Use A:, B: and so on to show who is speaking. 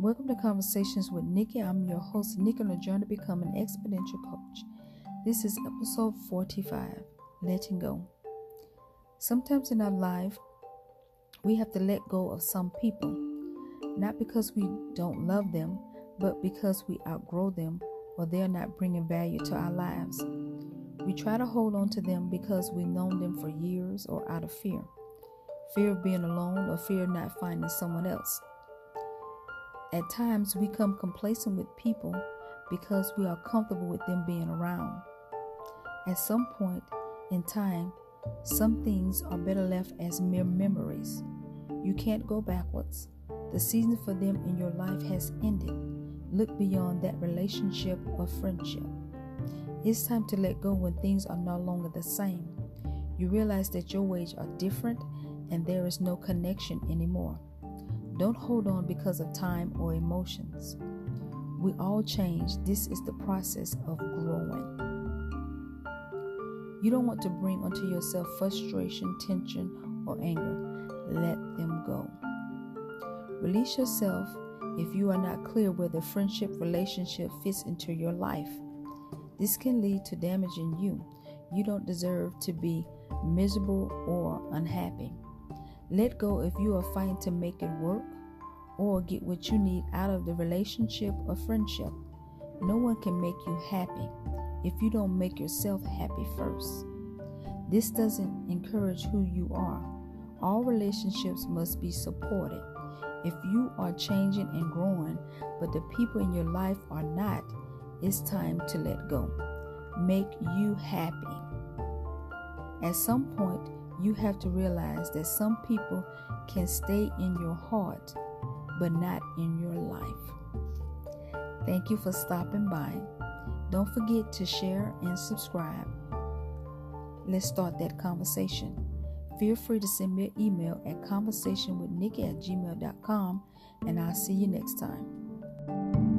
A: Welcome to Conversations with Nikki. I'm your host, Nikki, on a journey to become an exponential coach. This is episode 45 Letting Go. Sometimes in our life, we have to let go of some people, not because we don't love them, but because we outgrow them or they're not bringing value to our lives. We try to hold on to them because we've known them for years or out of fear fear of being alone or fear of not finding someone else. At times, we become complacent with people because we are comfortable with them being around. At some point in time, some things are better left as mere memories. You can't go backwards. The season for them in your life has ended. Look beyond that relationship or friendship. It's time to let go when things are no longer the same. You realize that your ways are different and there is no connection anymore. Don't hold on because of time or emotions. We all change. This is the process of growing. You don't want to bring onto yourself frustration, tension, or anger. Let them go. Release yourself if you are not clear where the friendship relationship fits into your life. This can lead to damaging you. You don't deserve to be miserable or unhappy. Let go if you are fighting to make it work or get what you need out of the relationship or friendship. No one can make you happy if you don't make yourself happy first. This doesn't encourage who you are. All relationships must be supported. If you are changing and growing, but the people in your life are not, it's time to let go. Make you happy. At some point, you have to realize that some people can stay in your heart, but not in your life. Thank you for stopping by. Don't forget to share and subscribe. Let's start that conversation. Feel free to send me an email at conversationwithnikki at gmail.com, and I'll see you next time.